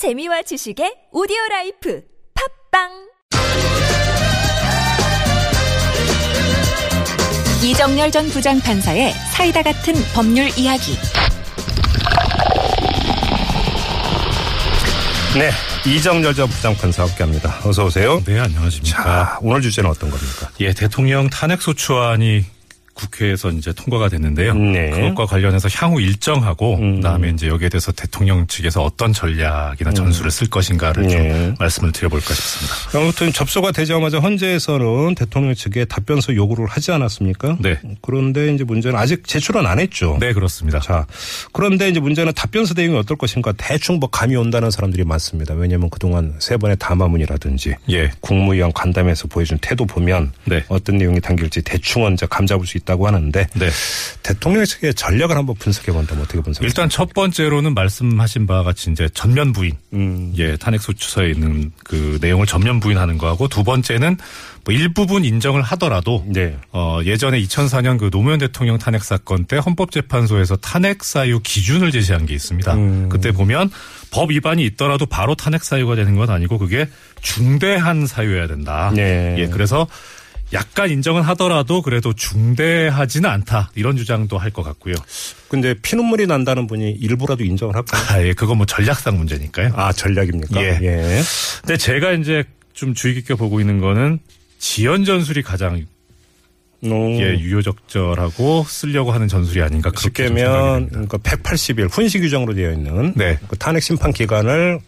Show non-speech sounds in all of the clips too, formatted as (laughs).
재미와 지식의 오디오 라이프 팟빵 이정렬 전 부장판사의 사이다 같은 법률 이야기. 네, 이정렬 전 부장판사 함께합니다. 어서 오세요. 네, 안녕하십니까. 자, 오늘 주제는 어떤 겁니까? 예, 대통령 탄핵소추안이 국회에서 이제 통과가 됐는데요. 네. 그것과 관련해서 향후 일정하고 음. 그다음에 이제 여기에 대해서 대통령 측에서 어떤 전략이나 전술을 쓸 것인가를 좀 네. 말씀을 드려볼까 싶습니다. 아무튼 접수가 되자마자 헌재에서는 대통령 측에 답변서 요구를 하지 않았습니까? 네. 그런데 이제 문제는 아직 제출은 안 했죠. 네, 그렇습니다. 자, 그런데 이제 문제는 답변서 대응이 어떨 것인가 대충 뭐 감이 온다는 사람들이 많습니다. 왜냐하면 그동안 세 번의 담화문이라든지 예. 국무위원 간담회에서 보여준 태도 보면 네. 어떤 내용이 담길지 대충은 이제 감잡을 수 있다 고 하는데 네. 대통령 측의 전략을 한번 분석해 본다면 어떻게 분석하세요? 일단 첫 번째로는 말씀하신 바와 같이 이제 전면 부인. 음. 예, 탄핵 소추서에 있는 그 내용을 전면 부인하는 거하고 두 번째는 뭐 일부분 인정을 하더라도 네. 어, 예전에 2004년 그 노무현 대통령 탄핵 사건 때 헌법재판소에서 탄핵 사유 기준을 제시한 게 있습니다. 음. 그때 보면 법 위반이 있더라도 바로 탄핵 사유가 되는 건 아니고 그게 중대한 사유여야 된다. 네. 예, 그래서 약간 인정은 하더라도 그래도 중대하지는 않다 이런 주장도 할 것 같고요. 근데 피눈물이 난다는 분이 일부라도 인정을 할까요? 아, 예, 그건 뭐 전략상 문제니까요. 아, 전략입니까? 예. 예. 근데 제가 이제 좀 주의 깊게 보고 있는 거는 지연 전술이 가장 음, 예, 유효적절하고 쓰려고 하는 전술이 아닌가 쉽게 그렇게 됩니다. 그러니까 180일 훈시 규정으로 되어 있는 네. 그 탄핵 심판 기간을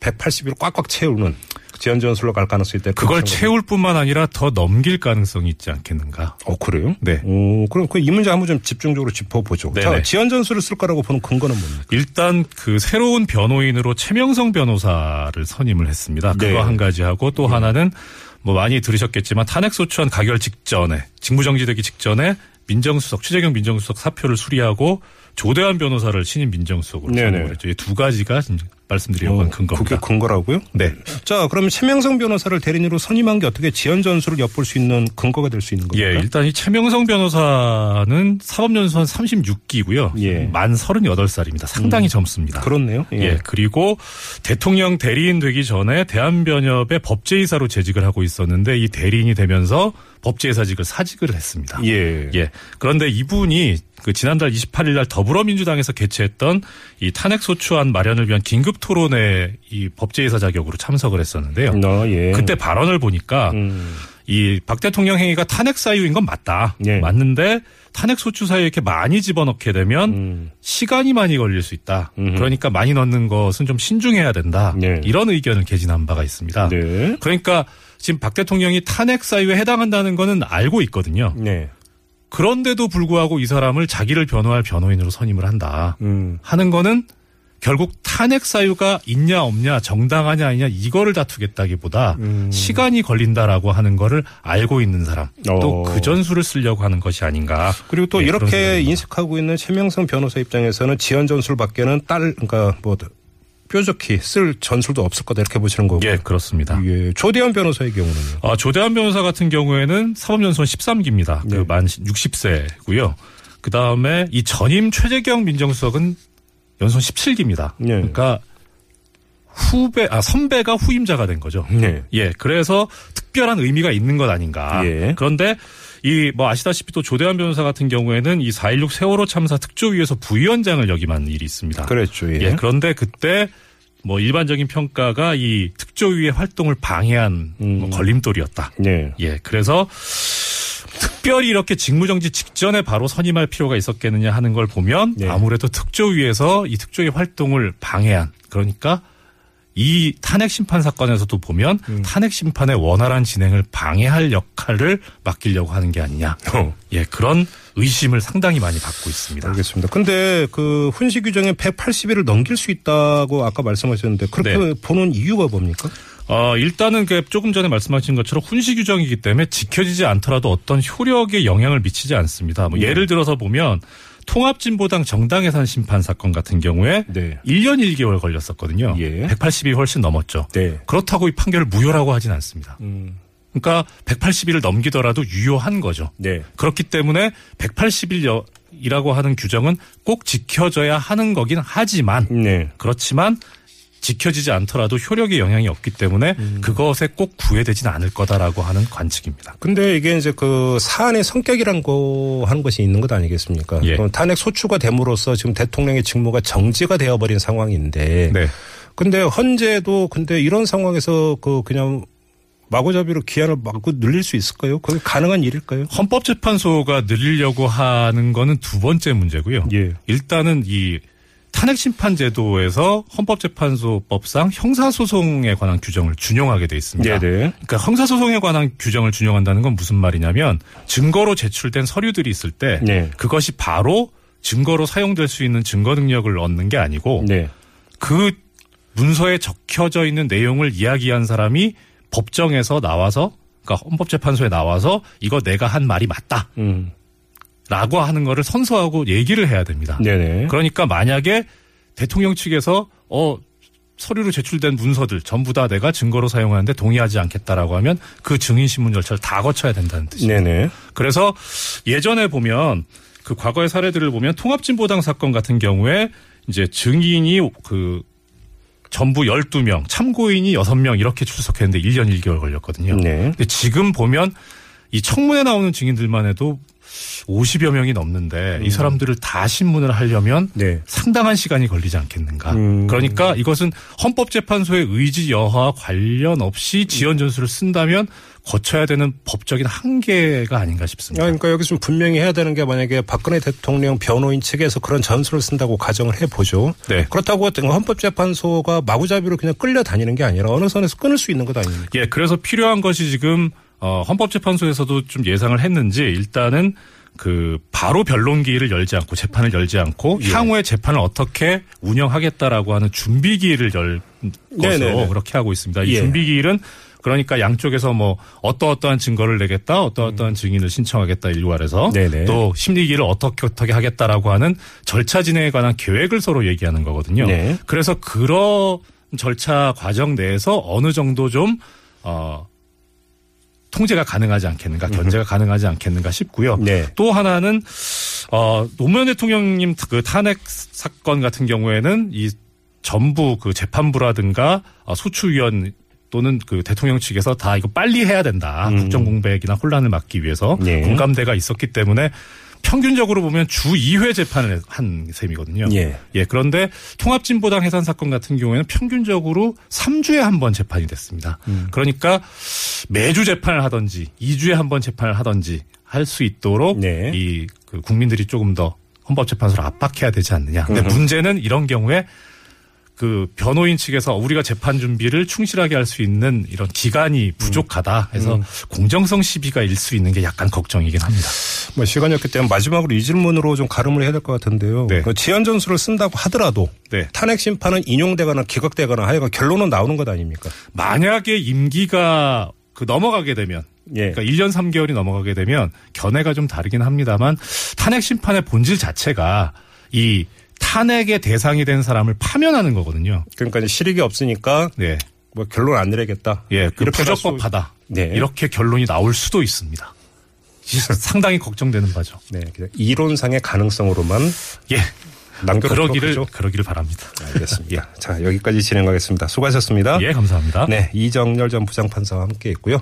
180일 꽉꽉 채우는 지연 전술로 갈 가능성이 있다. 그걸. 채울 뿐만 아니라 더 넘길 가능성이 있지 않겠는가. 어 그래요? 네. 오, 그럼 그 이 문제 한번 좀 집중적으로 짚어보죠. 자, 네네. 지연 전술을 쓸 거라고 보는 근거는 뭡니까? 일단 그 새로운 변호인으로 최명성 변호사를 선임을 했습니다. 그거 네. 한 가지 하고 또 하나는 뭐 많이 들으셨겠지만 탄핵 소추안 가결 직전에 직무정지되기 직전에 민정수석 최재경 민정수석 사표를 수리하고 조대환 변호사를 신임 민정수석으로. 선임을 했죠. 이 두 가지가 말씀드리려고 한 어, 근거입니다. 그게 근거라고요? 네. 자, 그러면 최명성 변호사를 대리인으로 선임한 게 어떻게 지연 전술을 엿볼 수 있는 근거가 될 수 있는 겁니까? 예, 일단 이 최명성 변호사는 사법연수원 36기고요. 예. 음. 만 38살입니다. 상당히 젊습니다. 그렇네요. 예. 그리고 대통령 대리인 되기 전에 대한변협의 법제이사로 재직을 하고 있었는데 이 대리인이 되면서 법제이사직을 사직을 했습니다. 예. 예. 그런데 이분이 그 지난달 28일 날 더불어민주당에서 개최했던 이 탄핵 소추안 마련을 위한 긴급 토론회 이 법제이사 자격으로 참석을 했었는데요. 어, 예. 그때 발언을 보니까 음. 이박 대통령 행위가 탄핵 사유인 건 맞다. 예. 맞는데 탄핵 소추 사유에 이렇게 많이 집어넣게 되면 음. 시간이 많이 걸릴 수 있다. 음흠. 그러니까 많이 넣는 것은 좀 신중해야 된다. 네. 이런 의견을 개진한 바가 있습니다. 네. 그러니까 지금 박 대통령이 탄핵 사유에 해당한다는 거는 알고 있거든요. 네. 그런데도 불구하고 이 사람을 자기를 변호할 변호인으로 선임을 한다. 음. 하는 거는 결국 탄핵 사유가 있냐 없냐 정당하냐 아니냐 이거를 다투겠다기보다 음. 시간이 걸린다라고 하는 거를 알고 있는 사람 또 어. 그 전술을 쓰려고 하는 것이 아닌가 그리고 또 예, 그런 이렇게. 인식하고 있는 최명성 변호사 입장에서는 지연 전술밖에는 딸 그러니까 뭐 뾰족히 쓸 전술도 없을 거다 이렇게 보시는 거고. 예 그렇습니다. 예. 조대현 변호사의 경우는요. 아, 조대한 변호사 같은 경우에는 사법연수원 13기입니다. 네. 그만 60세고요. 그 다음에 이 전임 최재경 민정수석은 연수원 17기입니다. 네. 그러니까 후배, 아, 선배가 후임자가 된 거죠. 네. 예, 그래서 특별한 의미가 있는 것 아닌가. 예. 그런데 이 뭐 아시다시피 또 조대환 변호사 같은 경우에는 이 4.16 세월호 참사 특조위에서 부위원장을 역임한 일이 있습니다. 그랬죠. 예. 예, 그런데 그때 뭐 일반적인 평가가 이 특조위의 활동을 방해한 음. 뭐 걸림돌이었다. 네. 예, 그래서 특별히 이렇게 직무정지 직전에 바로 선임할 필요가 있었겠느냐 하는 걸 보면 네. 아무래도 특조위에서 이 특조위 활동을 방해한 그러니까 이 탄핵 심판 사건에서도 보면 음. 탄핵 심판의 원활한 진행을 방해할 역할을 맡기려고 하는 게 아니냐. 어. 예, 그런 의심을 상당히 많이 받고 있습니다. 알겠습니다. 근데 그 훈시 규정에 180일을 넘길 수 있다고 아까 말씀하셨는데 그렇게 네. 보는 이유가 뭡니까? 어, 일단은 그 조금 전에 말씀하신 것처럼 훈시 규정이기 때문에 지켜지지 않더라도 어떤 효력에 영향을 미치지 않습니다. 뭐 네. 예를 들어서 보면 통합진보당 정당해산 심판 사건 같은 경우에 네. 1년 1개월 걸렸었거든요. 예. 180이 훨씬 넘었죠. 네. 그렇다고 이 판결을 무효라고 하진 않습니다. 음. 그러니까 180일을 넘기더라도 유효한 거죠. 네. 그렇기 때문에 180일이라고 하는 규정은 꼭 지켜져야 하는 거긴 하지만 네. 그렇지만 지켜지지 않더라도 효력에 영향이 없기 때문에 그것에 꼭 구애되진 않을 거다라고 하는 관측입니다. 근데 이게 이제 그 사안의 성격이란 거 하는 것이 있는 것 아니겠습니까? 예. 그럼 탄핵 소추가 됨으로써 지금 대통령의 직무가 정지가 되어버린 상황인데. 네. 근데 헌재도 근데 이런 상황에서 그 그냥 마구잡이로 기한을 막고 늘릴 수 있을까요? 그게 가능한 일일까요? 헌법재판소가 늘리려고 하는 거는 두 번째 문제고요. 예. 일단은 이 탄핵 심판 제도에서 헌법재판소법상 형사소송에 관한 규정을 준용하게 돼 있습니다. 네네. 그러니까 형사소송에 관한 규정을 준용한다는 건 무슨 말이냐면 증거로 제출된 서류들이 있을 때 네. 그것이 바로 증거로 사용될 수 있는 증거 능력을 얻는 게 아니고 네. 그 문서에 적혀져 있는 내용을 이야기한 사람이 법정에서 나와서 그러니까 헌법재판소에 나와서 이거 내가 한 말이 맞다. 음. 라고 하는 거를 선서하고 얘기를 해야 됩니다. 네네. 그러니까 만약에 대통령 측에서 어 서류로 제출된 문서들 전부 다 내가 증거로 사용하는데 동의하지 않겠다라고 하면 그 증인 신문 절차를 다 거쳐야 된다는 뜻입니다. 네네. 그래서 예전에 보면 그 과거의 사례들을 보면 통합진보당 사건 같은 경우에 이제 증인이 그 전부 12명, 참고인이 6명 이렇게 출석했는데 1년 1개월 걸렸거든요. 네. 근데 지금 보면 이 청문회 나오는 증인들만 해도 50여 명이 넘는데 이 사람들을 다 신문을 하려면 네. 상당한 시간이 걸리지 않겠는가. 음. 그러니까 이것은 헌법재판소의 의지 여하와 관련 없이 지연 전술을 쓴다면 거쳐야 되는 법적인 한계가 아닌가 아, 싶습니다. 그러니까 여기서 좀 분명히 해야 되는 게 만약에 박근혜 대통령 변호인 측에서 그런 전술을 쓴다고 가정을 해보죠. 네. 그렇다고 헌법재판소가 마구잡이로 그냥 끌려다니는 게 아니라 어느 선에서 끊을 수 있는 것 아닙니까? 예, 그래서 필요한 것이 지금 어, 헌법재판소에서도 좀 예상을 했는지 일단은 그 바로 변론기일을 열지 않고 재판을 열지 않고 예. 향후에 재판을 어떻게 운영하겠다라고 하는 준비기일을 열 것으로 네네네. 그렇게 하고 있습니다. 이 예. 준비기일은 그러니까 양쪽에서 뭐 어떠어떠한 증거를 내겠다, 어떠어떠한 증인을 신청하겠다 일괄해서 음. 네네. 또 심리기를 어떻게 어떻게 하겠다라고 하는 절차 진행에 관한 계획을 서로 얘기하는 거거든요. 네. 그래서 그런 절차 과정 내에서 어느 정도 좀 어, 통제가 가능하지 않겠는가, 견제가 가능하지 않겠는가 싶고요. 네. 또 하나는 어 노무현 대통령님 그 탄핵 사건 같은 경우에는 이 전부 그 재판부라든가 어, 소추위원 또는 그 대통령 측에서 다 이거 빨리 해야 된다. 국정 공백이나 혼란을 막기 위해서 음. 네. 공감대가 있었기 때문에 평균적으로 보면 주 2회 재판을 한 셈이거든요. 예. 예, 그런데 통합진보당 해산 사건 같은 경우에는 평균적으로 3주에 한 번 재판이 됐습니다. 음. 그러니까 매주 재판을 하든지 2주에 한 번 재판을 하든지 할 수 있도록 네. 이그 국민들이 조금 더 헌법재판소를 압박해야 되지 않느냐. 근데 문제는 이런 경우에 그 변호인 측에서 우리가 재판 준비를 충실하게 할 수 있는 이런 기간이 부족하다 해서 음. 공정성 시비가 일 수 있는 게 약간 걱정이긴 합니다. 뭐 시간이 없기 때문에 마지막으로 이 질문으로 좀 가름을 해야 될 것 같은데요. 네. 그 지연 전술을 쓴다고 하더라도 네. 탄핵 심판은 인용되거나 기각되거나 하여간 결론은 나오는 것 아닙니까? 만약에 임기가 그 넘어가게 되면 예. 그러니까 1년 3개월이 넘어가게 되면 견해가 좀 다르긴 합니다만 탄핵 심판의 본질 자체가 이 탄핵의 대상이 된 사람을 파면하는 거거든요. 그러니까 실익이 없으니까 네. 뭐 결론 안 내리겠다. 예, 그 이렇게 갈 수- 부적법하다. 네. 이렇게 결론이 나올 수도 있습니다. (laughs) 상당히 걱정되는 바죠. 네, 이론상의 가능성으로만 예. 남겨놓도록 그러기를. 그러기를 바랍니다. 알겠습니다. 자, 여기까지 진행하겠습니다. 수고하셨습니다. 예, 감사합니다. 네, 이정열 전 부장판사와 함께 했고요.